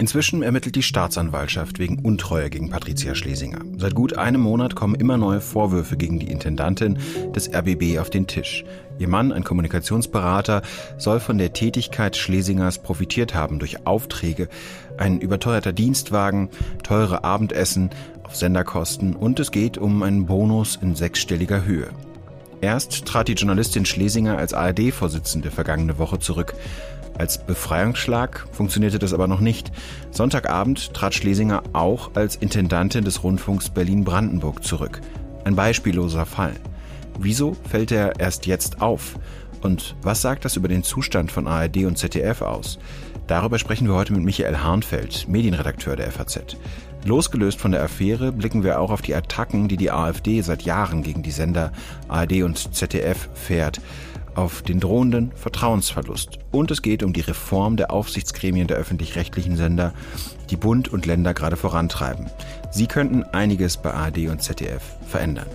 Inzwischen ermittelt die Staatsanwaltschaft wegen Untreue gegen Patricia Schlesinger. Seit gut einem Monat kommen immer neue Vorwürfe gegen die Intendantin des RBB auf den Tisch. Ihr Mann, ein Kommunikationsberater, soll von der Tätigkeit Schlesingers profitiert haben durch Aufträge, ein überteuerter Dienstwagen, teure Abendessen auf Senderkosten und es geht um einen Bonus in sechsstelliger Höhe. Erst trat die Journalistin Schlesinger als ARD-Vorsitzende vergangene Woche zurück. Als Befreiungsschlag funktionierte das aber noch nicht. Sonntagabend trat Schlesinger auch als Intendantin des Rundfunks Berlin-Brandenburg zurück. Ein beispielloser Fall. Wieso fällt er erst jetzt auf? Und was sagt das über den Zustand von ARD und ZDF aus? Darüber sprechen wir heute mit Michael Harnfeld, Medienredakteur der FAZ. Losgelöst von der Affäre blicken wir auch auf die Attacken, die die AfD seit Jahren gegen die Sender ARD und ZDF fährt auf den drohenden Vertrauensverlust. Und es geht um die Reform der Aufsichtsgremien der öffentlich-rechtlichen Sender, die Bund und Länder gerade vorantreiben. Sie könnten einiges bei ARD und ZDF verändern.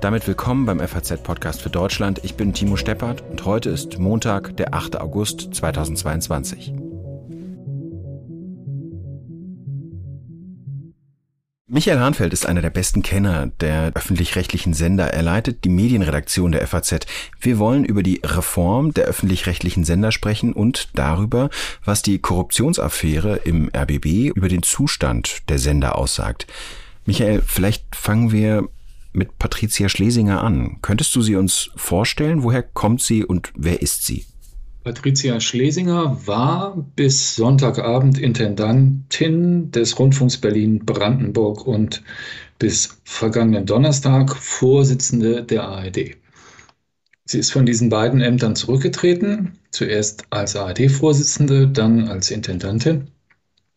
Damit willkommen beim FAZ-Podcast für Deutschland. Ich bin Timo Steppert und heute ist Montag, der 8. August 2022. Michael Hahnfeld ist einer der besten Kenner der öffentlich-rechtlichen Sender. Er leitet die Medienredaktion der FAZ. Wir wollen über die Reform der öffentlich-rechtlichen Sender sprechen und darüber, was die Korruptionsaffäre im RBB über den Zustand der Sender aussagt. Michael, vielleicht fangen wir mit Patricia Schlesinger an. Könntest du sie uns vorstellen? Woher kommt sie und wer ist sie? Patricia Schlesinger war bis Sonntagabend Intendantin des Rundfunks Berlin-Brandenburg und bis vergangenen Donnerstag Vorsitzende der ARD. Sie ist von diesen beiden Ämtern zurückgetreten, zuerst als ARD-Vorsitzende, dann als Intendantin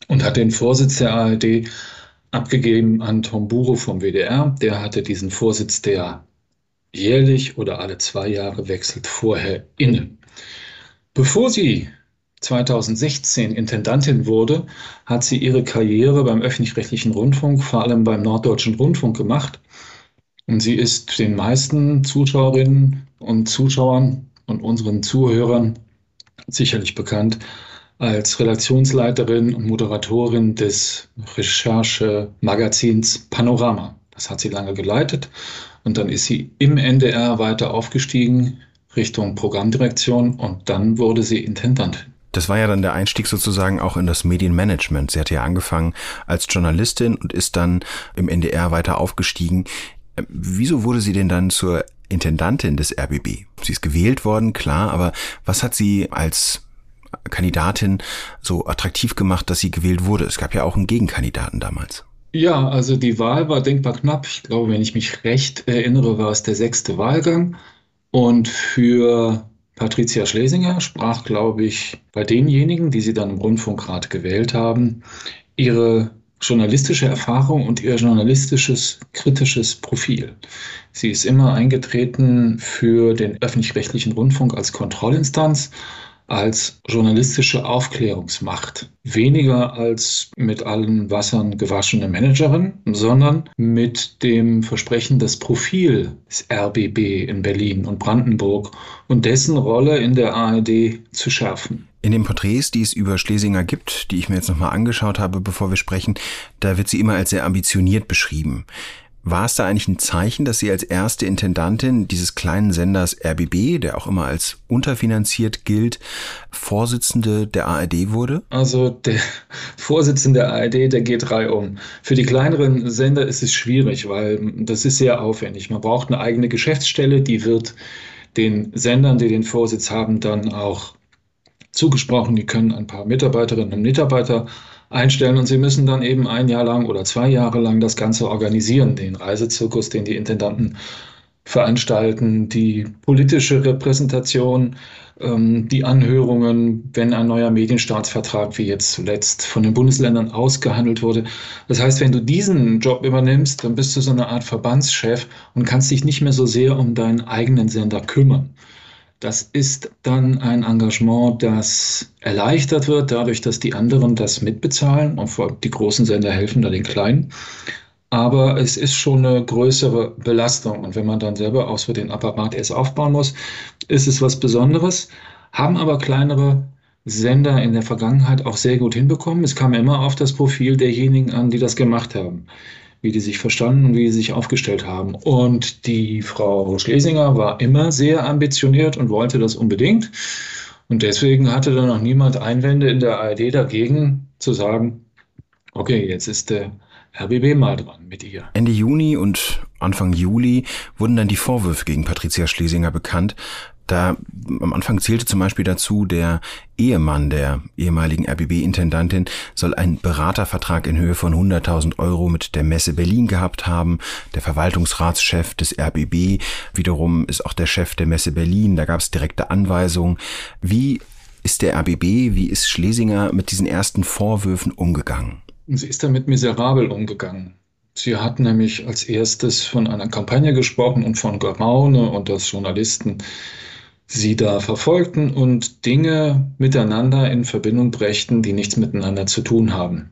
und hat den Vorsitz der ARD abgegeben an Tom Buro vom WDR. Der hatte diesen Vorsitz, der jährlich oder alle zwei Jahre wechselt, vorher inne. Bevor sie 2016 Intendantin wurde, hat sie ihre Karriere beim öffentlich-rechtlichen Rundfunk, vor allem beim Norddeutschen Rundfunk gemacht. Und sie ist den meisten Zuschauerinnen und Zuschauern und unseren Zuhörern sicherlich bekannt als Redaktionsleiterin und Moderatorin des Recherche-Magazins Panorama. Das hat sie lange geleitet und dann ist sie im NDR weiter aufgestiegen Richtung Programmdirektion und dann wurde sie Intendantin. Das war ja dann der Einstieg sozusagen auch in das Medienmanagement. Sie hat ja angefangen als Journalistin und ist dann im NDR weiter aufgestiegen. Äh, wieso wurde sie denn dann zur Intendantin des RBB? Sie ist gewählt worden, klar, aber was hat sie als Kandidatin so attraktiv gemacht, dass sie gewählt wurde? Es gab ja auch einen Gegenkandidaten damals. Ja, also die Wahl war denkbar knapp. Ich glaube, wenn ich mich recht erinnere, war es der sechste Wahlgang. Und für Patricia Schlesinger sprach, glaube ich, bei denjenigen, die sie dann im Rundfunkrat gewählt haben, ihre journalistische Erfahrung und ihr journalistisches, kritisches Profil. Sie ist immer eingetreten für den öffentlich-rechtlichen Rundfunk als Kontrollinstanz als journalistische Aufklärungsmacht. Weniger als mit allen Wassern gewaschene Managerin, sondern mit dem Versprechen, das Profil des RBB in Berlin und Brandenburg und dessen Rolle in der ARD zu schärfen. In den Porträts, die es über Schlesinger gibt, die ich mir jetzt nochmal angeschaut habe, bevor wir sprechen, da wird sie immer als sehr ambitioniert beschrieben. War es da eigentlich ein Zeichen, dass sie als erste Intendantin dieses kleinen Senders RBB, der auch immer als unterfinanziert gilt, Vorsitzende der ARD wurde? Also der Vorsitzende der ARD, der geht reihum. Für die kleineren Sender ist es schwierig, weil das ist sehr aufwendig. Man braucht eine eigene Geschäftsstelle, die wird den Sendern, die den Vorsitz haben, dann auch zugesprochen. Die können ein paar Mitarbeiterinnen und Mitarbeiter einstellen und sie müssen dann eben ein Jahr lang oder zwei Jahre lang das Ganze organisieren, den Reisezirkus, den die Intendanten veranstalten, die politische Repräsentation, ähm, die Anhörungen, wenn ein neuer Medienstaatsvertrag wie jetzt zuletzt von den Bundesländern ausgehandelt wurde. Das heißt, wenn du diesen Job übernimmst, dann bist du so eine Art Verbandschef und kannst dich nicht mehr so sehr um deinen eigenen Sender kümmern. Das ist dann ein Engagement, das erleichtert wird dadurch, dass die anderen das mitbezahlen und vor allem die großen Sender helfen da den kleinen. Aber es ist schon eine größere Belastung. Und wenn man dann selber auch so den Apparat erst aufbauen muss, ist es was Besonderes. haben aber kleinere Sender in der Vergangenheit auch sehr gut hinbekommen. Es kam immer auf das Profil derjenigen an, die das gemacht haben, wie die sich verstanden und wie sie sich aufgestellt haben. Und die Frau Schlesinger war immer sehr ambitioniert und wollte das unbedingt. Und deswegen hatte dann noch niemand Einwände in der ARD dagegen zu sagen, okay, jetzt ist der RBB mal dran mit ihr. Ende Juni und Anfang Juli wurden dann die Vorwürfe gegen Patricia Schlesinger bekannt. Da am Anfang zählte zum Beispiel dazu, der Ehemann der ehemaligen RBB-Intendantin soll einen Beratervertrag in Höhe von 100.000 Euro mit der Messe Berlin gehabt haben. Der Verwaltungsratschef des RBB wiederum ist auch der Chef der Messe Berlin. Da gab es direkte Anweisungen. Wie ist der RBB, wie ist Schlesinger mit diesen ersten Vorwürfen umgegangen? Sie ist damit miserabel umgegangen. Sie hat nämlich als erstes von einer Kampagne gesprochen und von Geraune und dass Journalisten sie da verfolgten und Dinge miteinander in Verbindung brächten, die nichts miteinander zu tun haben.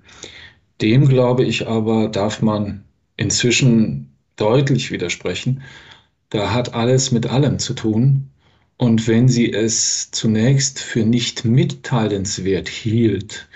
Dem, glaube ich aber, darf man inzwischen deutlich widersprechen. Da hat alles mit allem zu tun. Und wenn sie es zunächst für nicht mitteilenswert hielt,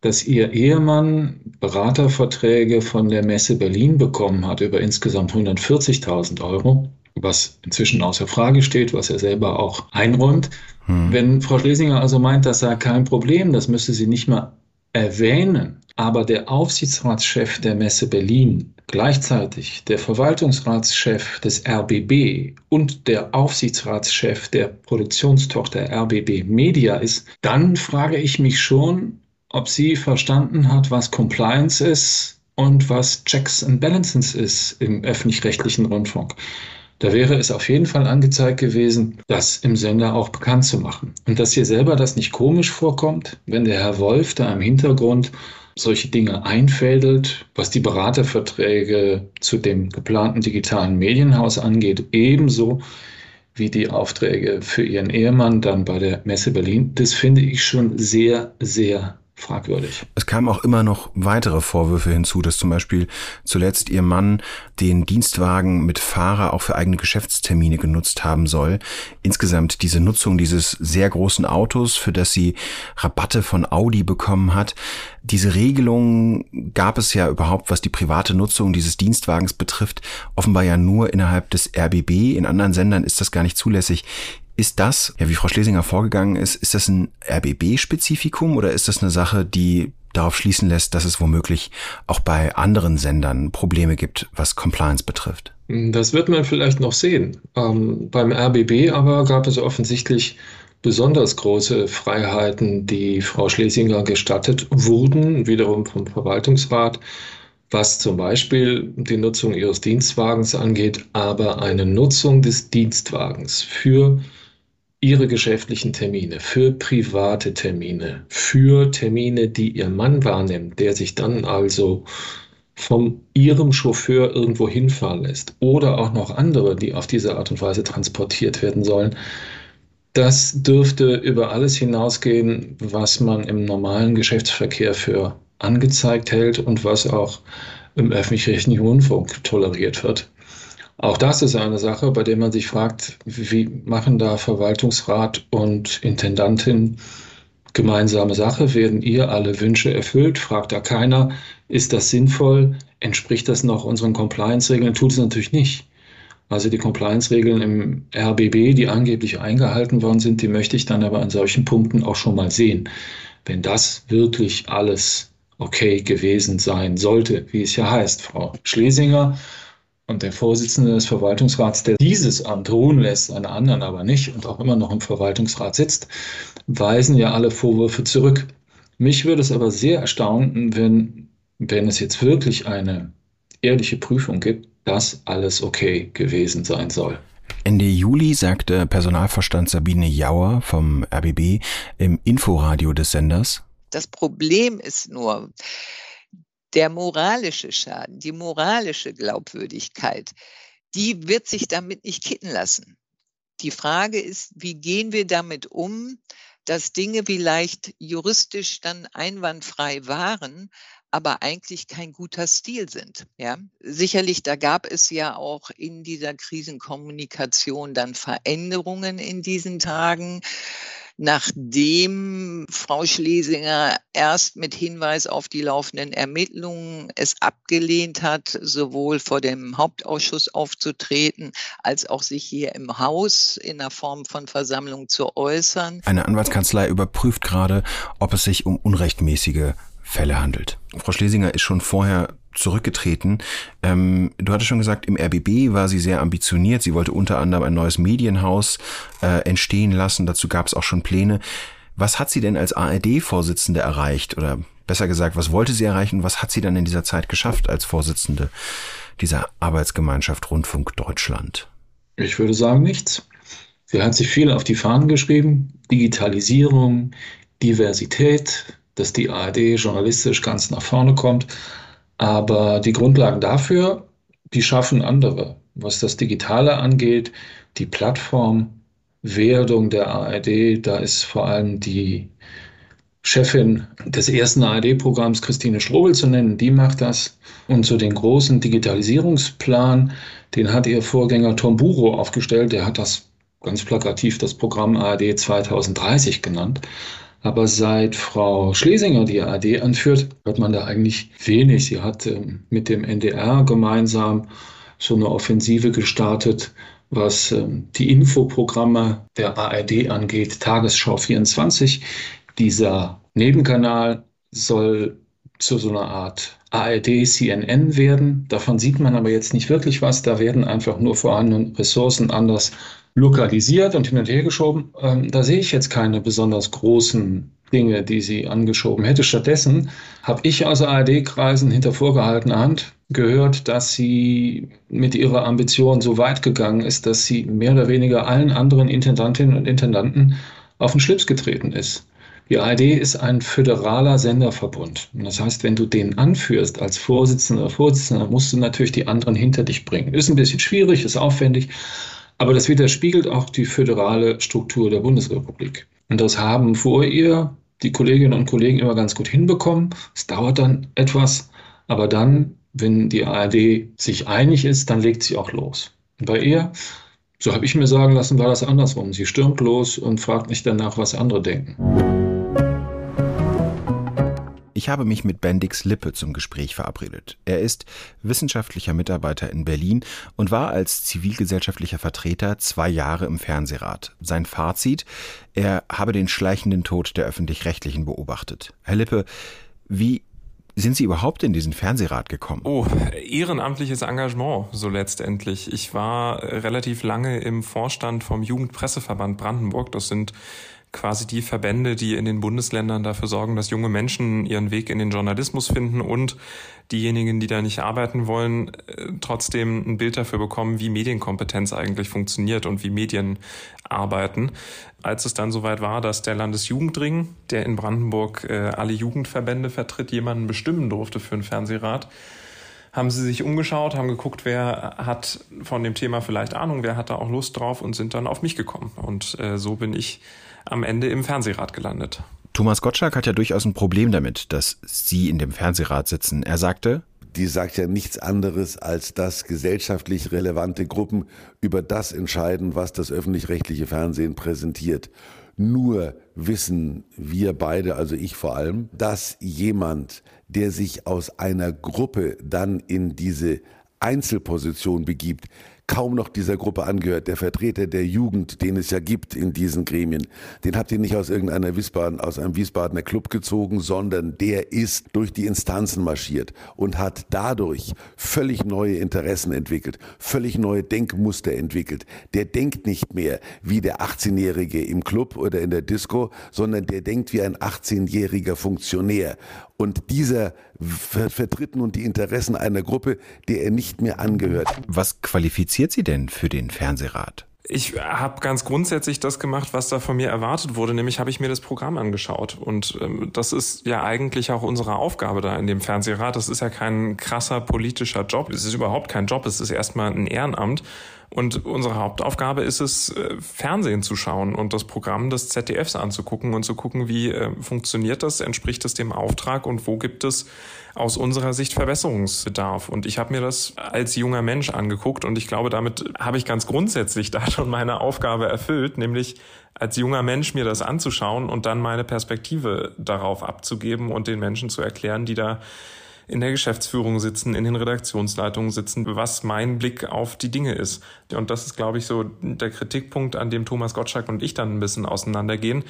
dass ihr Ehemann Beraterverträge von der Messe Berlin bekommen hat über insgesamt 140.000 Euro, was inzwischen außer Frage steht, was er selber auch einräumt. Hm. Wenn Frau Schlesinger also meint, das sei kein Problem, das müsse sie nicht mal erwähnen, aber der Aufsichtsratschef der Messe Berlin, gleichzeitig der Verwaltungsratschef des RBB und der Aufsichtsratschef der Produktionstochter RBB Media ist, dann frage ich mich schon, ob sie verstanden hat, was Compliance ist und was Checks and Balances ist im öffentlich-rechtlichen Rundfunk. Da wäre es auf jeden Fall angezeigt gewesen, das im Sender auch bekannt zu machen. Und dass hier selber das nicht komisch vorkommt, wenn der Herr Wolf da im Hintergrund solche Dinge einfädelt, was die Beraterverträge zu dem geplanten digitalen Medienhaus angeht, ebenso wie die Aufträge für ihren Ehemann dann bei der Messe Berlin, das finde ich schon sehr, sehr fragwürdig. Es kamen auch immer noch weitere Vorwürfe hinzu, dass zum Beispiel zuletzt ihr Mann den Dienstwagen mit Fahrer auch für eigene Geschäftstermine genutzt haben soll. Insgesamt diese Nutzung dieses sehr großen Autos, für das sie Rabatte von Audi bekommen hat. Diese Regelung gab es ja überhaupt, was die private Nutzung dieses Dienstwagens betrifft, offenbar ja nur innerhalb des RBB. In anderen Sendern ist das gar nicht zulässig. Ist das, ja, wie Frau Schlesinger vorgegangen ist, ist das ein RBB-Spezifikum oder ist das eine Sache, die darauf schließen lässt, dass es womöglich auch bei anderen Sendern Probleme gibt, was Compliance betrifft? Das wird man vielleicht noch sehen. Ähm, beim RBB aber gab es offensichtlich besonders große Freiheiten, die Frau Schlesinger gestattet wurden, wiederum vom Verwaltungsrat, was zum Beispiel die Nutzung ihres Dienstwagens angeht, aber eine Nutzung des Dienstwagens für ihre geschäftlichen Termine, für private Termine, für Termine, die ihr Mann wahrnimmt, der sich dann also von ihrem Chauffeur irgendwo hinfahren lässt oder auch noch andere, die auf diese Art und Weise transportiert werden sollen. Das dürfte über alles hinausgehen, was man im normalen Geschäftsverkehr für angezeigt hält und was auch im öffentlich-rechtlichen Rundfunk toleriert wird. Auch das ist eine Sache, bei der man sich fragt, wie machen da Verwaltungsrat und Intendantin gemeinsame Sache? Werden ihr alle Wünsche erfüllt? Fragt da keiner, ist das sinnvoll? Entspricht das noch unseren Compliance-Regeln? Tut es natürlich nicht. Also die Compliance-Regeln im RBB, die angeblich eingehalten worden sind, die möchte ich dann aber an solchen Punkten auch schon mal sehen. Wenn das wirklich alles okay gewesen sein sollte, wie es ja heißt, Frau Schlesinger und der Vorsitzende des Verwaltungsrats, der dieses Amt ruhen lässt, eine anderen aber nicht und auch immer noch im Verwaltungsrat sitzt, weisen ja alle Vorwürfe zurück. Mich würde es aber sehr erstaunen, wenn, wenn es jetzt wirklich eine ehrliche Prüfung gibt, dass alles okay gewesen sein soll. Ende Juli sagte Personalvorstand Sabine Jauer vom RBB im Inforadio des Senders. Das Problem ist nur, der moralische Schaden, die moralische Glaubwürdigkeit, die wird sich damit nicht kitten lassen. Die Frage ist, wie gehen wir damit um, dass Dinge vielleicht juristisch dann einwandfrei waren, aber eigentlich kein guter Stil sind. Ja, sicherlich, da gab es ja auch in dieser Krisenkommunikation dann Veränderungen in diesen Tagen. Nachdem Frau Schlesinger erst mit Hinweis auf die laufenden Ermittlungen es abgelehnt hat, sowohl vor dem Hauptausschuss aufzutreten, als auch sich hier im Haus in der Form von Versammlung zu äußern. Eine Anwaltskanzlei überprüft gerade, ob es sich um unrechtmäßige Fälle handelt. Frau Schlesinger ist schon vorher zurückgetreten. Ähm, du hattest schon gesagt, im RBB war sie sehr ambitioniert. Sie wollte unter anderem ein neues Medienhaus äh, entstehen lassen. Dazu gab es auch schon Pläne. Was hat sie denn als ARD-Vorsitzende erreicht? Oder besser gesagt, was wollte sie erreichen? Was hat sie dann in dieser Zeit geschafft als Vorsitzende dieser Arbeitsgemeinschaft Rundfunk Deutschland? Ich würde sagen, nichts. Sie hat sich viel auf die Fahnen geschrieben. Digitalisierung, Diversität, dass die ARD journalistisch ganz nach vorne kommt. Aber die Grundlagen dafür, die schaffen andere. Was das Digitale angeht, die Plattformwerdung der ARD, da ist vor allem die Chefin des ersten ARD-Programms, Christine Strobel zu nennen, die macht das. Und so den großen Digitalisierungsplan, den hat ihr Vorgänger Tom Buro aufgestellt. Der hat das ganz plakativ das Programm ARD 2030 genannt. Aber seit Frau Schlesinger die ARD anführt, hört man da eigentlich wenig. Sie hat ähm, mit dem NDR gemeinsam so eine Offensive gestartet, was ähm, die Infoprogramme der ARD angeht. Tagesschau 24. Dieser Nebenkanal soll zu so einer Art ARD CNN werden. Davon sieht man aber jetzt nicht wirklich was. Da werden einfach nur vorhandene Ressourcen anders lokalisiert und hin und her geschoben. Ähm, da sehe ich jetzt keine besonders großen Dinge, die sie angeschoben hätte. Stattdessen habe ich aus ARD-Kreisen hinter vorgehaltener Hand gehört, dass sie mit ihrer Ambition so weit gegangen ist, dass sie mehr oder weniger allen anderen Intendantinnen und Intendanten auf den Schlips getreten ist. Die ARD ist ein föderaler Senderverbund. das heißt, wenn du den anführst als Vorsitzender oder Vorsitzender, musst du natürlich die anderen hinter dich bringen. Ist ein bisschen schwierig, ist aufwendig, aber das widerspiegelt auch die föderale Struktur der Bundesrepublik. Und das haben vor ihr die Kolleginnen und Kollegen immer ganz gut hinbekommen. Es dauert dann etwas, aber dann, wenn die ARD sich einig ist, dann legt sie auch los. Und bei ihr, so habe ich mir sagen lassen, war das andersrum. Sie stürmt los und fragt nicht danach, was andere denken. Ich habe mich mit Bendix Lippe zum Gespräch verabredet. Er ist wissenschaftlicher Mitarbeiter in Berlin und war als zivilgesellschaftlicher Vertreter zwei Jahre im Fernsehrat. Sein Fazit, er habe den schleichenden Tod der öffentlich-rechtlichen beobachtet. Herr Lippe, wie sind Sie überhaupt in diesen Fernsehrat gekommen? Oh, ehrenamtliches Engagement, so letztendlich. Ich war relativ lange im Vorstand vom Jugendpresseverband Brandenburg. Das sind quasi die Verbände, die in den Bundesländern dafür sorgen, dass junge Menschen ihren Weg in den Journalismus finden und diejenigen, die da nicht arbeiten wollen, äh, trotzdem ein Bild dafür bekommen, wie Medienkompetenz eigentlich funktioniert und wie Medien arbeiten. Als es dann soweit war, dass der Landesjugendring, der in Brandenburg äh, alle Jugendverbände vertritt, jemanden bestimmen durfte für einen Fernsehrat, haben sie sich umgeschaut, haben geguckt, wer hat von dem Thema vielleicht Ahnung, wer hat da auch Lust drauf und sind dann auf mich gekommen. Und äh, so bin ich am Ende im Fernsehrat gelandet. Thomas Gottschalk hat ja durchaus ein Problem damit, dass Sie in dem Fernsehrat sitzen. Er sagte, die sagt ja nichts anderes, als dass gesellschaftlich relevante Gruppen über das entscheiden, was das öffentlich-rechtliche Fernsehen präsentiert. Nur wissen wir beide, also ich vor allem, dass jemand, der sich aus einer Gruppe dann in diese Einzelposition begibt, kaum noch dieser Gruppe angehört. Der Vertreter der Jugend, den es ja gibt in diesen Gremien, den habt ihr nicht aus irgendeiner Wiesbaden, aus einem Wiesbadener Club gezogen, sondern der ist durch die Instanzen marschiert und hat dadurch völlig neue Interessen entwickelt, völlig neue Denkmuster entwickelt. Der denkt nicht mehr wie der 18-Jährige im Club oder in der Disco, sondern der denkt wie ein 18-jähriger Funktionär. Und dieser vertritt nun die Interessen einer Gruppe, der er nicht mehr angehört. Was qualifiziert Sie denn für den Fernsehrat? Ich habe ganz grundsätzlich das gemacht, was da von mir erwartet wurde, nämlich habe ich mir das Programm angeschaut. Und ähm, das ist ja eigentlich auch unsere Aufgabe da in dem Fernsehrat. Das ist ja kein krasser politischer Job. Es ist überhaupt kein Job. Es ist erstmal ein Ehrenamt. Und unsere Hauptaufgabe ist es, äh, Fernsehen zu schauen und das Programm des ZDFs anzugucken und zu gucken, wie äh, funktioniert das, entspricht es dem Auftrag und wo gibt es aus unserer Sicht Verbesserungsbedarf. Und ich habe mir das als junger Mensch angeguckt und ich glaube, damit habe ich ganz grundsätzlich da schon meine Aufgabe erfüllt, nämlich als junger Mensch mir das anzuschauen und dann meine Perspektive darauf abzugeben und den Menschen zu erklären, die da in der Geschäftsführung sitzen, in den Redaktionsleitungen sitzen, was mein Blick auf die Dinge ist. Und das ist, glaube ich, so der Kritikpunkt, an dem Thomas Gottschalk und ich dann ein bisschen auseinandergehen.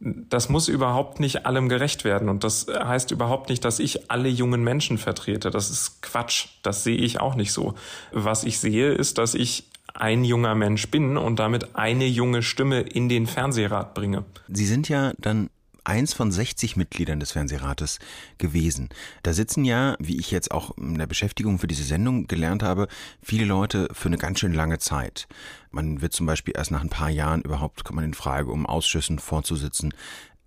Das muss überhaupt nicht allem gerecht werden. Und das heißt überhaupt nicht, dass ich alle jungen Menschen vertrete. Das ist Quatsch. Das sehe ich auch nicht so. Was ich sehe, ist, dass ich ein junger Mensch bin und damit eine junge Stimme in den Fernsehrat bringe. Sie sind ja dann eins von 60 Mitgliedern des Fernsehrates gewesen. Da sitzen ja, wie ich jetzt auch in der Beschäftigung für diese Sendung gelernt habe, viele Leute für eine ganz schön lange Zeit. Man wird zum Beispiel erst nach ein paar Jahren überhaupt, kommt man in Frage, um Ausschüssen vorzusitzen.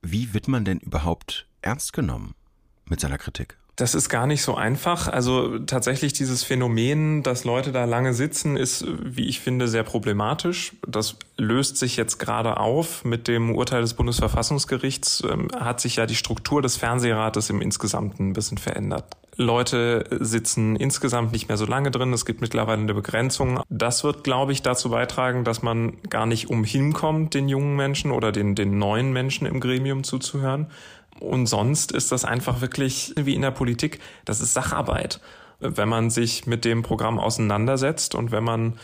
Wie wird man denn überhaupt ernst genommen mit seiner Kritik? Das ist gar nicht so einfach. Also tatsächlich dieses Phänomen, dass Leute da lange sitzen, ist, wie ich finde, sehr problematisch. Das löst sich jetzt gerade auf. Mit dem Urteil des Bundesverfassungsgerichts ähm, hat sich ja die Struktur des Fernsehrates im Insgesamten ein bisschen verändert. Leute sitzen insgesamt nicht mehr so lange drin. Es gibt mittlerweile eine Begrenzung. Das wird, glaube ich, dazu beitragen, dass man gar nicht umhin kommt, den jungen Menschen oder den, den neuen Menschen im Gremium zuzuhören. Und sonst ist das einfach wirklich wie in der Politik, das ist Sacharbeit. Wenn man sich mit dem Programm auseinandersetzt und wenn man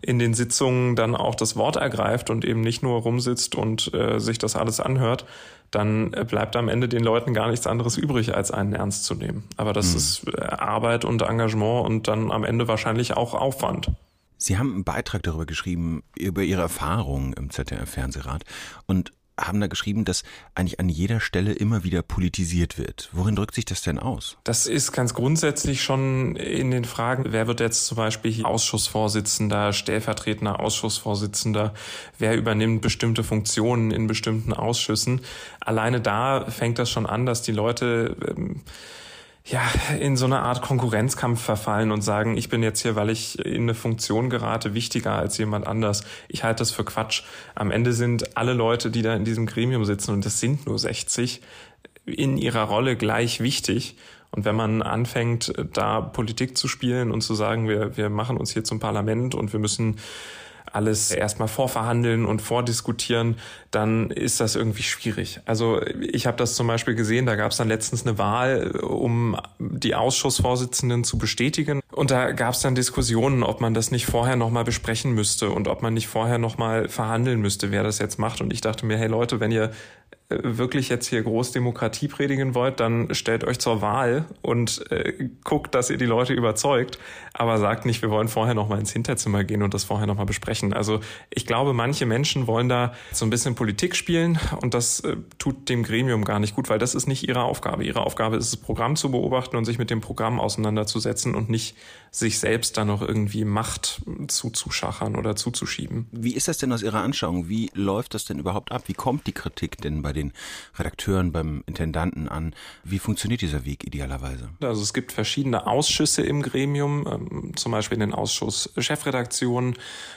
in den Sitzungen dann auch das Wort ergreift und eben nicht nur rumsitzt und äh, sich das alles anhört, dann bleibt am Ende den Leuten gar nichts anderes übrig, als einen ernst zu nehmen. Aber das mhm. ist äh, Arbeit und Engagement und dann am Ende wahrscheinlich auch Aufwand. Sie haben einen Beitrag darüber geschrieben, über Ihre Erfahrungen im ZDF-Fernsehrat. Und haben da geschrieben, dass eigentlich an jeder Stelle immer wieder politisiert wird. Worin drückt sich das denn aus? Das ist ganz grundsätzlich schon in den Fragen, wer wird jetzt zum Beispiel Ausschussvorsitzender, stellvertretender Ausschussvorsitzender, wer übernimmt bestimmte Funktionen in bestimmten Ausschüssen. Alleine da fängt das schon an, dass die Leute ähm, ja, in so eine Art Konkurrenzkampf verfallen und sagen, ich bin jetzt hier, weil ich in eine Funktion gerate, wichtiger als jemand anders. Ich halte das für Quatsch. Am Ende sind alle Leute, die da in diesem Gremium sitzen, und das sind nur 60, in ihrer Rolle gleich wichtig. Und wenn man anfängt, da Politik zu spielen und zu sagen, wir, wir machen uns hier zum Parlament und wir müssen alles erstmal vorverhandeln und vordiskutieren, dann ist das irgendwie schwierig. Also ich habe das zum Beispiel gesehen, da gab es dann letztens eine Wahl, um die Ausschussvorsitzenden zu bestätigen. Und da gab es dann Diskussionen, ob man das nicht vorher nochmal besprechen müsste und ob man nicht vorher nochmal verhandeln müsste, wer das jetzt macht. Und ich dachte mir, hey Leute, wenn ihr wirklich jetzt hier groß predigen wollt, dann stellt euch zur Wahl und äh, guckt, dass ihr die Leute überzeugt, aber sagt nicht, wir wollen vorher noch mal ins Hinterzimmer gehen und das vorher noch mal besprechen. Also ich glaube, manche Menschen wollen da so ein bisschen Politik spielen und das äh, tut dem Gremium gar nicht gut, weil das ist nicht ihre Aufgabe. Ihre Aufgabe ist es, Programm zu beobachten und sich mit dem Programm auseinanderzusetzen und nicht sich selbst da noch irgendwie Macht zuzuschachern oder zuzuschieben. Wie ist das denn aus Ihrer Anschauung? Wie läuft das denn überhaupt ab? Wie kommt die Kritik denn bei den Redakteuren, beim Intendanten an? Wie funktioniert dieser Weg idealerweise? Also es gibt verschiedene Ausschüsse im Gremium, ähm, zum Beispiel in den Ausschuss Chefredaktion.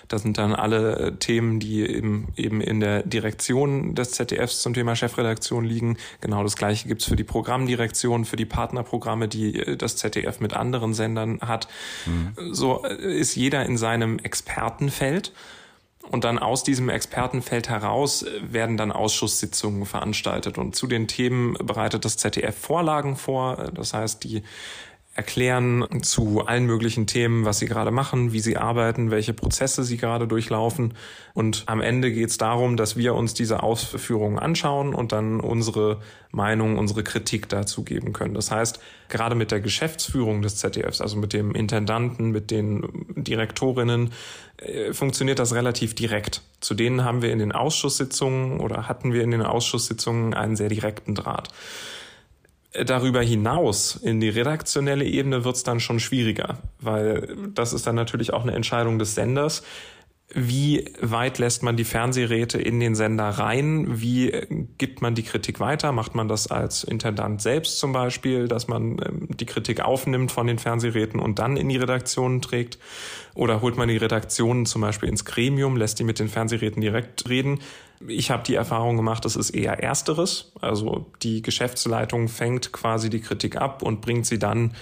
Da sind dann alle äh, Themen, die eben, eben in der Direktion des ZDFs zum Thema Chefredaktion liegen. Genau das gleiche gibt's für die Programmdirektion, für die Partnerprogramme, die äh, das ZDF mit anderen Sendern hat. So äh, ist jeder in seinem Expertenfeld. Und dann aus diesem Expertenfeld heraus werden dann Ausschusssitzungen veranstaltet. Und zu den Themen bereitet das ZDF Vorlagen vor. Das heißt, die erklären zu allen möglichen Themen, was sie gerade machen, wie sie arbeiten, welche Prozesse sie gerade durchlaufen. Und am Ende geht es darum, dass wir uns diese Ausführungen anschauen und dann unsere Meinung, unsere Kritik dazu geben können. Das heißt, gerade mit der Geschäftsführung des ZDFs, also mit dem Intendanten, mit den Direktorinnen, äh, funktioniert das relativ direkt. Zu denen haben wir in den Ausschusssitzungen oder hatten wir in den Ausschusssitzungen einen sehr direkten Draht darüber hinaus in die redaktionelle Ebene wird es dann schon schwieriger, weil das ist dann natürlich auch eine Entscheidung des Senders. wie weit lässt man die Fernsehräte in den Sender rein? Wie gibt man die Kritik weiter? Macht man das als Intendant selbst zum Beispiel, dass man ähm, die Kritik aufnimmt von den Fernsehräten und dann in die Redaktionen trägt? Oder holt man die Redaktionen zum Beispiel ins Gremium, lässt die mit den Fernsehräten direkt reden? Ich habe die Erfahrung gemacht, das ist eher ersteres. Also die Geschäftsleitung fängt quasi die Kritik ab und bringt sie dann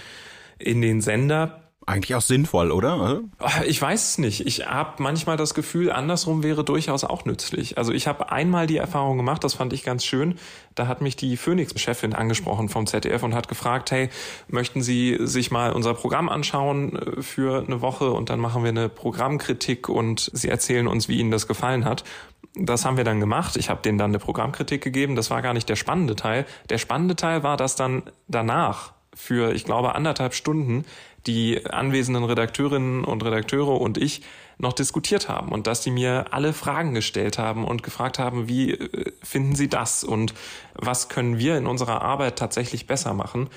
in den Sender. Eigentlich auch sinnvoll, oder? Ah, ich weiß es nicht. Ich habe manchmal das Gefühl, andersrum wäre durchaus auch nützlich. Also ich habe einmal die Erfahrung gemacht, das fand ich ganz schön. Da hat mich die Phoenix-Chefin angesprochen vom ZDF und hat gefragt, hey, möchten Sie sich mal unser Programm anschauen äh, für eine Woche und dann machen wir eine Programmkritik und Sie erzählen uns, wie Ihnen das gefallen hat. Das haben wir dann gemacht. Ich habe denen dann eine Programmkritik gegeben. Das war gar nicht der spannende Teil. Der spannende Teil war, dass dann danach für, ich glaube, anderthalb Stunden die anwesenden Redakteurinnen und Redakteure und ich noch diskutiert haben und dass sie mir alle Fragen gestellt haben und gefragt haben, wie äh, finden Sie das und was können wir in unserer Arbeit tatsächlich besser machen.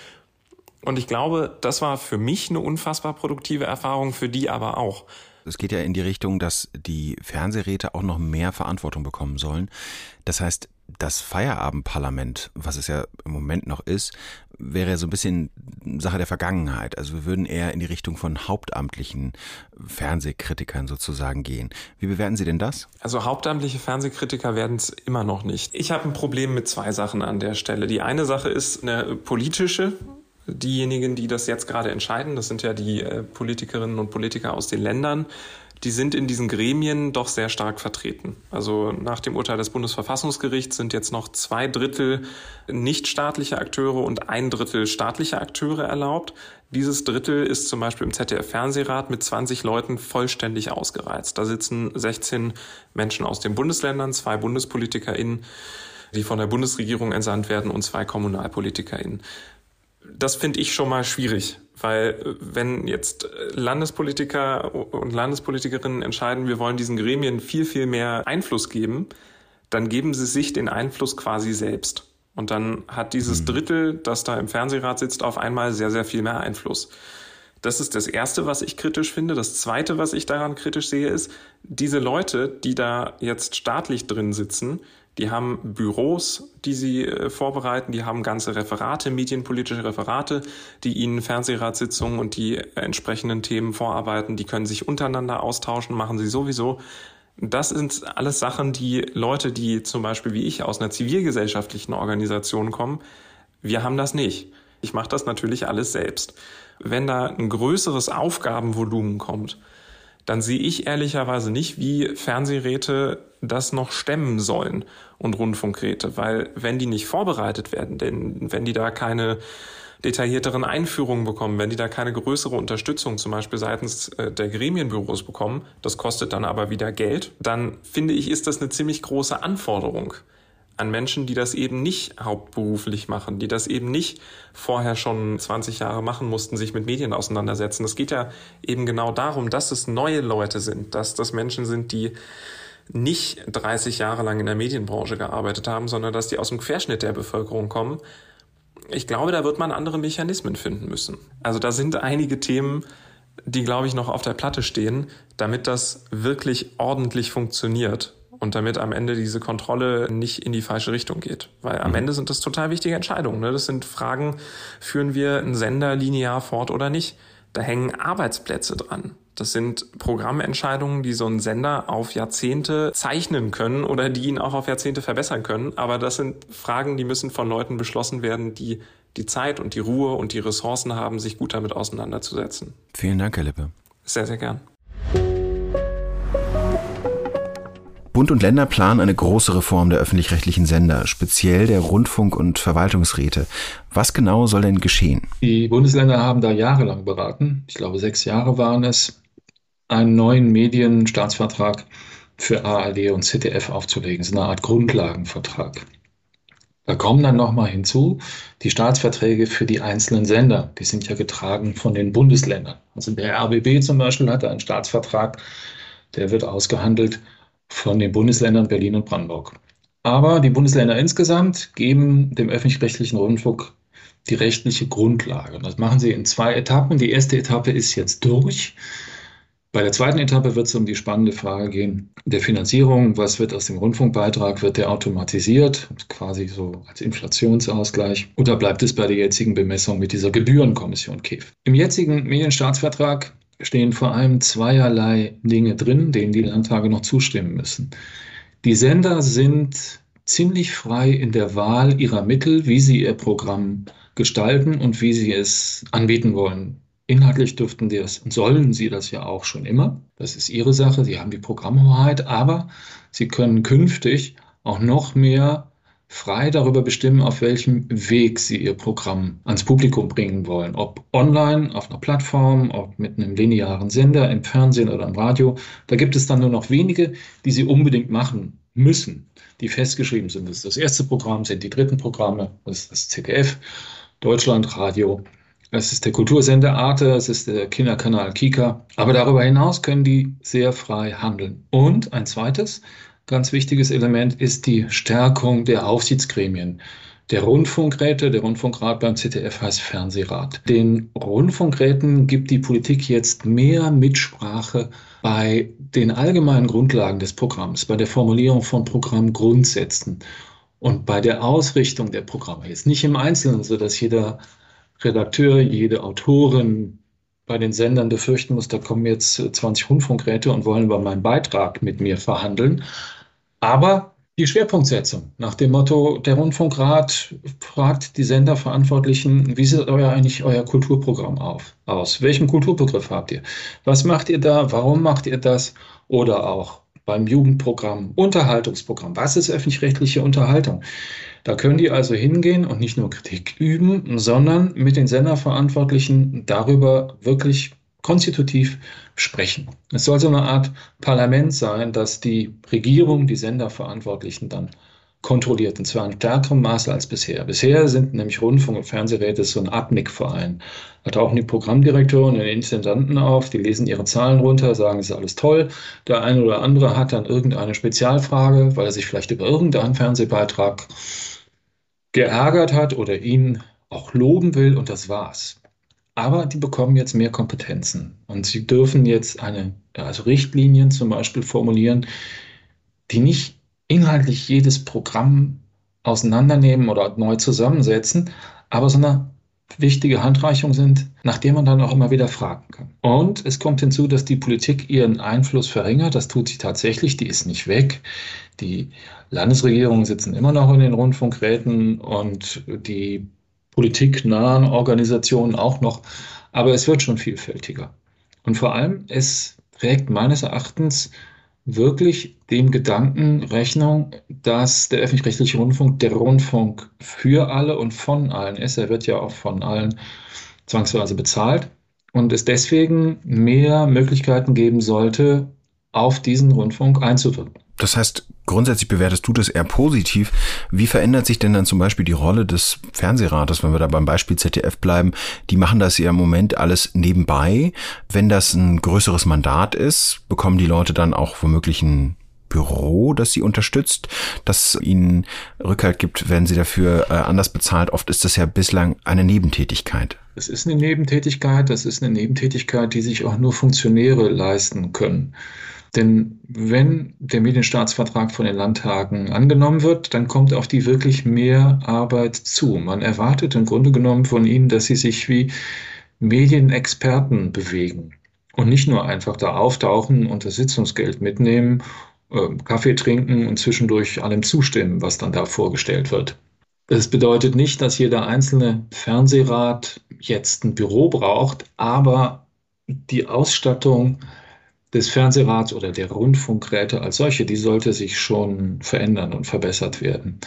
Und ich glaube, das war für mich eine unfassbar produktive Erfahrung, für die aber auch. Es geht ja in die Richtung, dass die Fernsehräte auch noch mehr Verantwortung bekommen sollen. Das heißt, das Feierabendparlament, was es ja im Moment noch ist, wäre so ein bisschen Sache der Vergangenheit. Also wir würden eher in die Richtung von hauptamtlichen Fernsehkritikern sozusagen gehen. Wie bewerten Sie denn das? Also hauptamtliche Fernsehkritiker werden es immer noch nicht. Ich habe ein Problem mit zwei Sachen an der Stelle. Die eine Sache ist eine politische. Diejenigen, die das jetzt gerade entscheiden, das sind ja die äh, Politikerinnen und Politiker aus den Ländern, die sind in diesen Gremien doch sehr stark vertreten. Also nach dem Urteil des Bundesverfassungsgerichts sind jetzt noch zwei Drittel nichtstaatliche Akteure und ein Drittel staatliche Akteure erlaubt. Dieses Drittel ist zum Beispiel im ZDF-Fernsehrat mit 20 Leuten vollständig ausgereizt. Da sitzen 16 Menschen aus den Bundesländern, zwei BundespolitikerInnen, die von der Bundesregierung entsandt werden und zwei KommunalpolitikerInnen das finde ich schon mal schwierig, weil äh, wenn jetzt äh, Landespolitiker und Landespolitikerinnen entscheiden, wir wollen diesen Gremien viel, viel mehr Einfluss geben, dann geben sie sich den Einfluss quasi selbst. Und dann hat dieses mhm. Drittel, das da im Fernsehrat sitzt, auf einmal sehr, sehr viel mehr Einfluss. Das ist das Erste, was ich kritisch finde. Das Zweite, was ich daran kritisch sehe, ist, diese Leute, die da jetzt staatlich drin sitzen, die haben Büros, die sie äh, vorbereiten, die haben ganze Referate, medienpolitische Referate, die ihnen Fernsehratssitzungen und die entsprechenden Themen vorarbeiten. Die können sich untereinander austauschen, machen sie sowieso. Das sind alles Sachen, die Leute, die zum Beispiel wie ich aus einer zivilgesellschaftlichen Organisation kommen, wir haben das nicht. Ich mache das natürlich alles selbst. Wenn da ein größeres Aufgabenvolumen kommt, dann sehe ich ehrlicherweise nicht, wie Fernsehräte das noch stemmen sollen und Rundfunkräte, weil wenn die nicht vorbereitet werden, denn wenn die da keine detaillierteren Einführungen bekommen, wenn die da keine größere Unterstützung zum Beispiel seitens äh, der Gremienbüros bekommen, das kostet dann aber wieder Geld, dann finde ich, ist das eine ziemlich große Anforderung an Menschen, die das eben nicht hauptberuflich machen, die das eben nicht vorher schon 20 Jahre machen mussten, sich mit Medien auseinandersetzen. Es geht ja eben genau darum, dass es neue Leute sind, dass das Menschen sind, die nicht 30 Jahre lang in der Medienbranche gearbeitet haben, sondern dass die aus dem Querschnitt der Bevölkerung kommen. Ich glaube, da wird man andere Mechanismen finden müssen. Also da sind einige Themen, die, glaube ich, noch auf der Platte stehen, damit das wirklich ordentlich funktioniert und damit am Ende diese Kontrolle nicht in die falsche Richtung geht. Weil am mhm. Ende sind das total wichtige Entscheidungen. Ne? Das sind Fragen, führen wir einen Sender linear fort oder nicht? Da hängen Arbeitsplätze dran. Das sind Programmentscheidungen, die so einen Sender auf Jahrzehnte zeichnen können oder die ihn auch auf Jahrzehnte verbessern können. Aber das sind Fragen, die müssen von Leuten beschlossen werden, die die Zeit und die Ruhe und die Ressourcen haben, sich gut damit auseinanderzusetzen. Vielen Dank, Herr Lippe. Sehr, sehr gern. Bund und Länder planen eine große Reform der öffentlich-rechtlichen Sender, speziell der Rundfunk- und Verwaltungsräte. Was genau soll denn geschehen? Die Bundesländer haben da jahrelang beraten. Ich glaube, sechs Jahre waren es, einen neuen Medienstaatsvertrag für ARD und ZDF aufzulegen. Ist eine Art Grundlagenvertrag. Da kommen dann nochmal hinzu die Staatsverträge für die einzelnen Sender. Die sind ja getragen von den Bundesländern. Also der RBB zum Beispiel hatte einen Staatsvertrag, der wird ausgehandelt von den Bundesländern Berlin und Brandenburg. Aber die Bundesländer insgesamt geben dem öffentlich-rechtlichen Rundfunk die rechtliche Grundlage. Das machen sie in zwei Etappen. Die erste Etappe ist jetzt durch. Bei der zweiten Etappe wird es um die spannende Frage gehen der Finanzierung. Was wird aus dem Rundfunkbeitrag? Wird der automatisiert, quasi so als Inflationsausgleich? Oder bleibt es bei der jetzigen Bemessung mit dieser Gebührenkommission KEF? Im jetzigen Medienstaatsvertrag stehen vor allem zweierlei Dinge drin, denen die Landtage noch zustimmen müssen. Die Sender sind ziemlich frei in der Wahl ihrer Mittel, wie sie ihr Programm gestalten und wie sie es anbieten wollen. Inhaltlich dürften die das sollen sie das ja auch schon immer. Das ist ihre Sache. Sie haben die Programmhoheit, aber sie können künftig auch noch mehr frei darüber bestimmen, auf welchem Weg sie ihr Programm ans Publikum bringen wollen. Ob online, auf einer Plattform, ob mit einem linearen Sender, im Fernsehen oder im Radio. Da gibt es dann nur noch wenige, die sie unbedingt machen müssen, die festgeschrieben sind. Das ist das erste Programm, sind die dritten Programme, das ist das ZDF, Deutschlandradio. Es ist der Kultursender Arte, es ist der Kinderkanal Kika. Aber darüber hinaus können die sehr frei handeln. Und ein zweites, ganz wichtiges Element ist die Stärkung der Aufsichtsgremien. Der Rundfunkräte, der Rundfunkrat beim ZDF heißt Fernsehrat. Den Rundfunkräten gibt die Politik jetzt mehr Mitsprache bei den allgemeinen Grundlagen des Programms, bei der Formulierung von Programmgrundsätzen und bei der Ausrichtung der Programme. Jetzt nicht im Einzelnen, sodass jeder Redakteur, jede Autorin bei den Sendern befürchten muss, da kommen jetzt 20 Rundfunkräte und wollen über meinen Beitrag mit mir verhandeln. Aber die Schwerpunktsetzung nach dem Motto, der Rundfunkrat fragt die Senderverantwortlichen, wie sieht euer eigentlich euer Kulturprogramm auf, aus? Welchen Kulturbegriff habt ihr? Was macht ihr da? Warum macht ihr das? Oder auch beim Jugendprogramm, Unterhaltungsprogramm. Was ist öffentlich-rechtliche Unterhaltung? Da können die also hingehen und nicht nur Kritik üben, sondern mit den Senderverantwortlichen darüber wirklich konstitutiv sprechen. Es soll so eine Art Parlament sein, das die Regierung, die Senderverantwortlichen dann kontrolliert, und zwar in stärkerem Maße als bisher. Bisher sind nämlich Rundfunk- und Fernsehräte so ein Abnickverein. Da tauchen die Programmdirektoren und die Intendanten auf, die lesen ihre Zahlen runter, sagen, es ist alles toll. Der eine oder andere hat dann irgendeine Spezialfrage, weil er sich vielleicht über irgendeinen Fernsehbeitrag geärgert hat oder ihn auch loben will und das war's. Aber die bekommen jetzt mehr Kompetenzen und sie dürfen jetzt eine, also Richtlinien zum Beispiel formulieren, die nicht inhaltlich jedes Programm auseinandernehmen oder neu zusammensetzen, aber so eine wichtige Handreichung sind, nach der man dann auch immer wieder fragen kann. Und es kommt hinzu, dass die Politik ihren Einfluss verringert. Das tut sie tatsächlich. Die ist nicht weg. Die Landesregierungen sitzen immer noch in den Rundfunkräten und die politiknahen Organisationen auch noch, aber es wird schon vielfältiger. Und vor allem, es trägt meines Erachtens wirklich dem Gedanken Rechnung, dass der öffentlich-rechtliche Rundfunk der Rundfunk für alle und von allen ist. Er wird ja auch von allen zwangsweise bezahlt und es deswegen mehr Möglichkeiten geben sollte, auf diesen Rundfunk einzuwirken. Das heißt, grundsätzlich bewertest du das eher positiv. Wie verändert sich denn dann zum Beispiel die Rolle des Fernsehrates, wenn wir da beim Beispiel ZDF bleiben? Die machen das ja im Moment alles nebenbei. Wenn das ein größeres Mandat ist, bekommen die Leute dann auch womöglich ein Büro, das sie unterstützt, das ihnen Rückhalt gibt, werden sie dafür äh, anders bezahlt. Oft ist das ja bislang eine Nebentätigkeit. Es ist eine Nebentätigkeit, das ist eine Nebentätigkeit, die sich auch nur Funktionäre leisten können. Denn wenn der Medienstaatsvertrag von den Landtagen angenommen wird, dann kommt auf die wirklich mehr Arbeit zu. Man erwartet im Grunde genommen von ihnen, dass sie sich wie Medienexperten bewegen und nicht nur einfach da auftauchen und das Sitzungsgeld mitnehmen, äh, Kaffee trinken und zwischendurch allem zustimmen, was dann da vorgestellt wird. Das bedeutet nicht, dass jeder einzelne Fernsehrat jetzt ein Büro braucht, aber die Ausstattung des Fernsehrats oder der Rundfunkräte als solche, die sollte sich schon verändern und verbessert werden.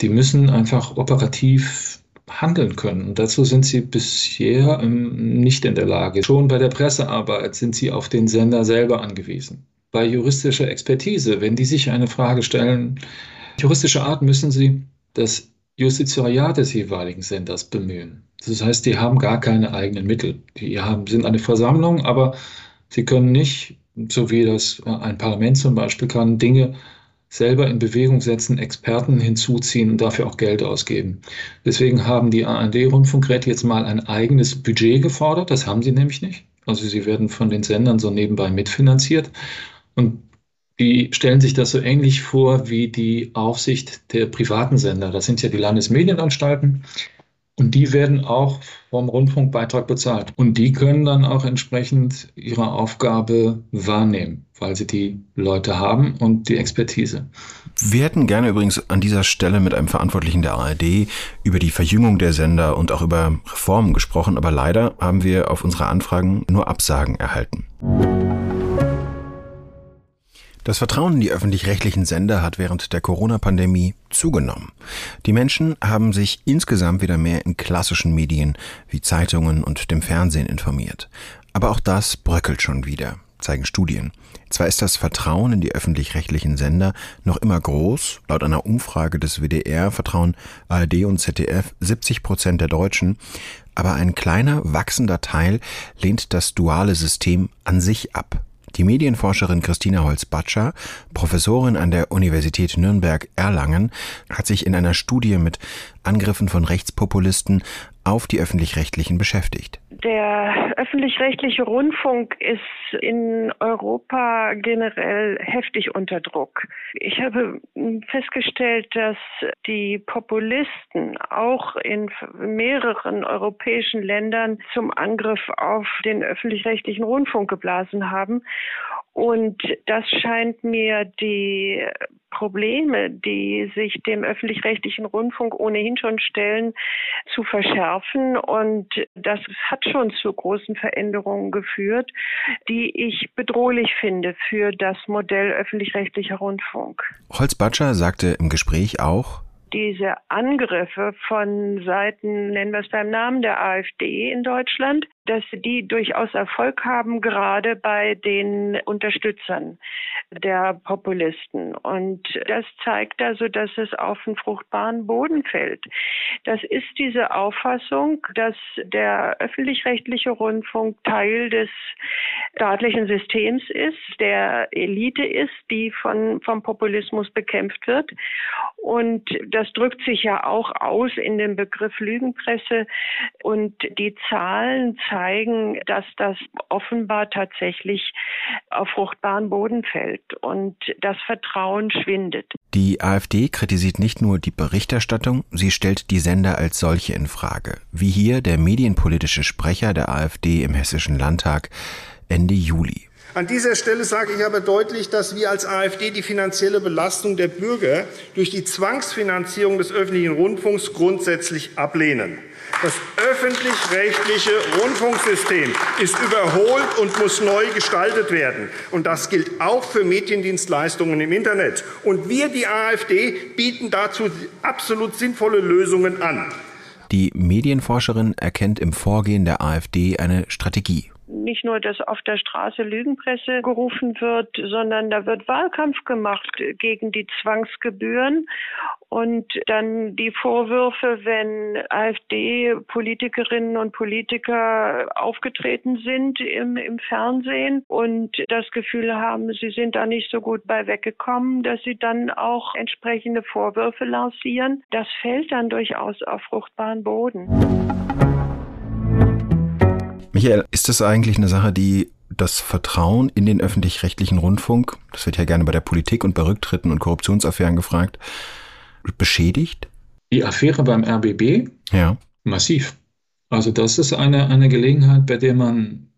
Die müssen einfach operativ handeln können. Und dazu sind sie bisher ähm, nicht in der Lage. Schon bei der Pressearbeit sind sie auf den Sender selber angewiesen. Bei juristischer Expertise, wenn die sich eine Frage stellen, juristischer Art müssen sie das Justizariat des jeweiligen Senders bemühen. Das heißt, die haben gar keine eigenen Mittel. Die haben, sind eine Versammlung, aber Sie können nicht, so wie das ein Parlament zum Beispiel kann, Dinge selber in Bewegung setzen, Experten hinzuziehen und dafür auch Geld ausgeben. Deswegen haben die ARD-Rundfunkräte jetzt mal ein eigenes Budget gefordert. Das haben sie nämlich nicht. Also sie werden von den Sendern so nebenbei mitfinanziert. Und die stellen sich das so ähnlich vor wie die Aufsicht der privaten Sender. Das sind ja die Landesmedienanstalten. Und die werden auch vom Rundfunkbeitrag bezahlt. Und die können dann auch entsprechend ihre Aufgabe wahrnehmen, weil sie die Leute haben und die Expertise. Wir hätten gerne übrigens an dieser Stelle mit einem Verantwortlichen der ARD über die Verjüngung der Sender und auch über Reformen gesprochen, aber leider haben wir auf unsere Anfragen nur Absagen erhalten. Das Vertrauen in die öffentlich-rechtlichen Sender hat während der Corona-Pandemie zugenommen. Die Menschen haben sich insgesamt wieder mehr in klassischen Medien wie Zeitungen und dem Fernsehen informiert. Aber auch das bröckelt schon wieder, zeigen Studien. Zwar ist das Vertrauen in die öffentlich-rechtlichen Sender noch immer groß. Laut einer Umfrage des WDR vertrauen ARD und ZDF 70 Prozent der Deutschen. Aber ein kleiner, wachsender Teil lehnt das duale System an sich ab. Die Medienforscherin Christina Holz-Batscher, Professorin an der Universität Nürnberg-Erlangen, hat sich in einer Studie mit Angriffen von Rechtspopulisten auf die öffentlich-rechtlichen beschäftigt. Der öffentlich-rechtliche Rundfunk ist in Europa generell heftig unter Druck. Ich habe festgestellt, dass die Populisten auch in mehreren europäischen Ländern zum Angriff auf den öffentlich-rechtlichen Rundfunk geblasen haben. Und das scheint mir die Probleme, die sich dem öffentlich-rechtlichen Rundfunk ohnehin schon stellen, zu verschärfen. Und das hat schon zu großen Veränderungen geführt, die ich bedrohlich finde für das Modell öffentlich-rechtlicher Rundfunk. Holz-Batscher sagte im Gespräch auch, diese Angriffe von Seiten, nennen wir es beim Namen, der AfD in Deutschland, dass die durchaus Erfolg haben, gerade bei den Unterstützern der Populisten. Und das zeigt also, dass es auf einen fruchtbaren Boden fällt. Das ist diese Auffassung, dass der öffentlich-rechtliche Rundfunk Teil des staatlichen Systems ist, der Elite ist, die von, vom Populismus bekämpft wird. Und das drückt sich ja auch aus in dem Begriff Lügenpresse. Und die Zahlen zeigen, dass das offenbar tatsächlich auf fruchtbaren Boden fällt und das Vertrauen schwindet. Die AfD kritisiert nicht nur die Berichterstattung, sie stellt die Sender als solche in Frage. Wie hier der medienpolitische Sprecher der AfD im Hessischen Landtag Ende Juli. An dieser Stelle sage ich aber deutlich, dass wir als AfD die finanzielle Belastung der Bürger durch die Zwangsfinanzierung des öffentlichen Rundfunks grundsätzlich ablehnen. Das öffentlich-rechtliche Rundfunksystem ist überholt und muss neu gestaltet werden. Und das gilt auch für Mediendienstleistungen im Internet. Und wir, die AfD, bieten dazu absolut sinnvolle Lösungen an. Die Medienforscherin erkennt im Vorgehen der AfD eine Strategie nicht nur, dass auf der Straße Lügenpresse gerufen wird, sondern da wird Wahlkampf gemacht gegen die Zwangsgebühren und dann die Vorwürfe, wenn AfD-Politikerinnen und Politiker aufgetreten sind im, im Fernsehen und das Gefühl haben, sie sind da nicht so gut bei weggekommen, dass sie dann auch entsprechende Vorwürfe lancieren. Das fällt dann durchaus auf fruchtbaren Boden. Michael, ist das eigentlich eine Sache, die das Vertrauen in den öffentlich-rechtlichen Rundfunk, das wird ja gerne bei der Politik und bei Rücktritten und Korruptionsaffären gefragt, beschädigt? Die Affäre beim RBB? Ja. Massiv. Also das ist eine, eine Gelegenheit, bei der man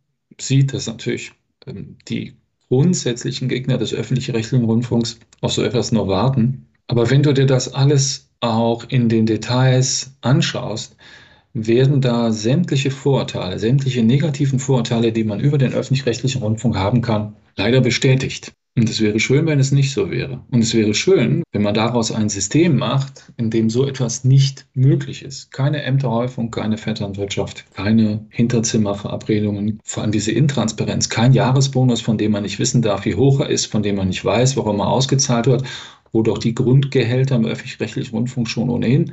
sieht, dass natürlich ähm, die grundsätzlichen Gegner des öffentlich-rechtlichen Rundfunks auf so etwas nur warten. Aber wenn du dir das alles auch in den Details anschaust, werden da sämtliche Vorurteile, sämtliche negativen Vorurteile, die man über den öffentlich-rechtlichen Rundfunk haben kann, leider bestätigt. Und es wäre schön, wenn es nicht so wäre. Und es wäre schön, wenn man daraus ein System macht, in dem so etwas nicht möglich ist. Keine Ämterhäufung, keine Vetternwirtschaft, keine Hinterzimmerverabredungen, vor allem diese Intransparenz, kein Jahresbonus, von dem man nicht wissen darf, wie hoch er ist, von dem man nicht weiß, warum er ausgezahlt wird, wo doch die Grundgehälter im öffentlich-rechtlichen Rundfunk schon ohnehin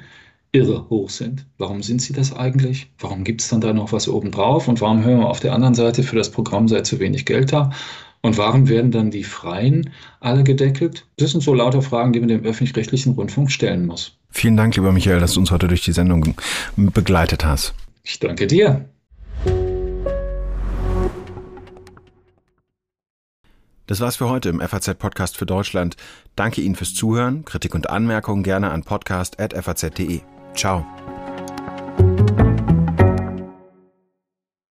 irre hoch sind. Warum sind sie das eigentlich? Warum gibt es dann da noch was obendrauf? Und warum hören wir auf der anderen Seite, für das Programm sei zu wenig Geld da? Und warum werden dann die Freien alle gedeckelt? Das sind so lauter Fragen, die man dem öffentlich-rechtlichen Rundfunk stellen muss. Vielen Dank, lieber Michael, dass du uns heute durch die Sendung begleitet hast. Ich danke dir. Das war's für heute im FAZ-Podcast für Deutschland. Danke Ihnen fürs Zuhören. Kritik und Anmerkungen gerne an podcast.faz.de. Ciao.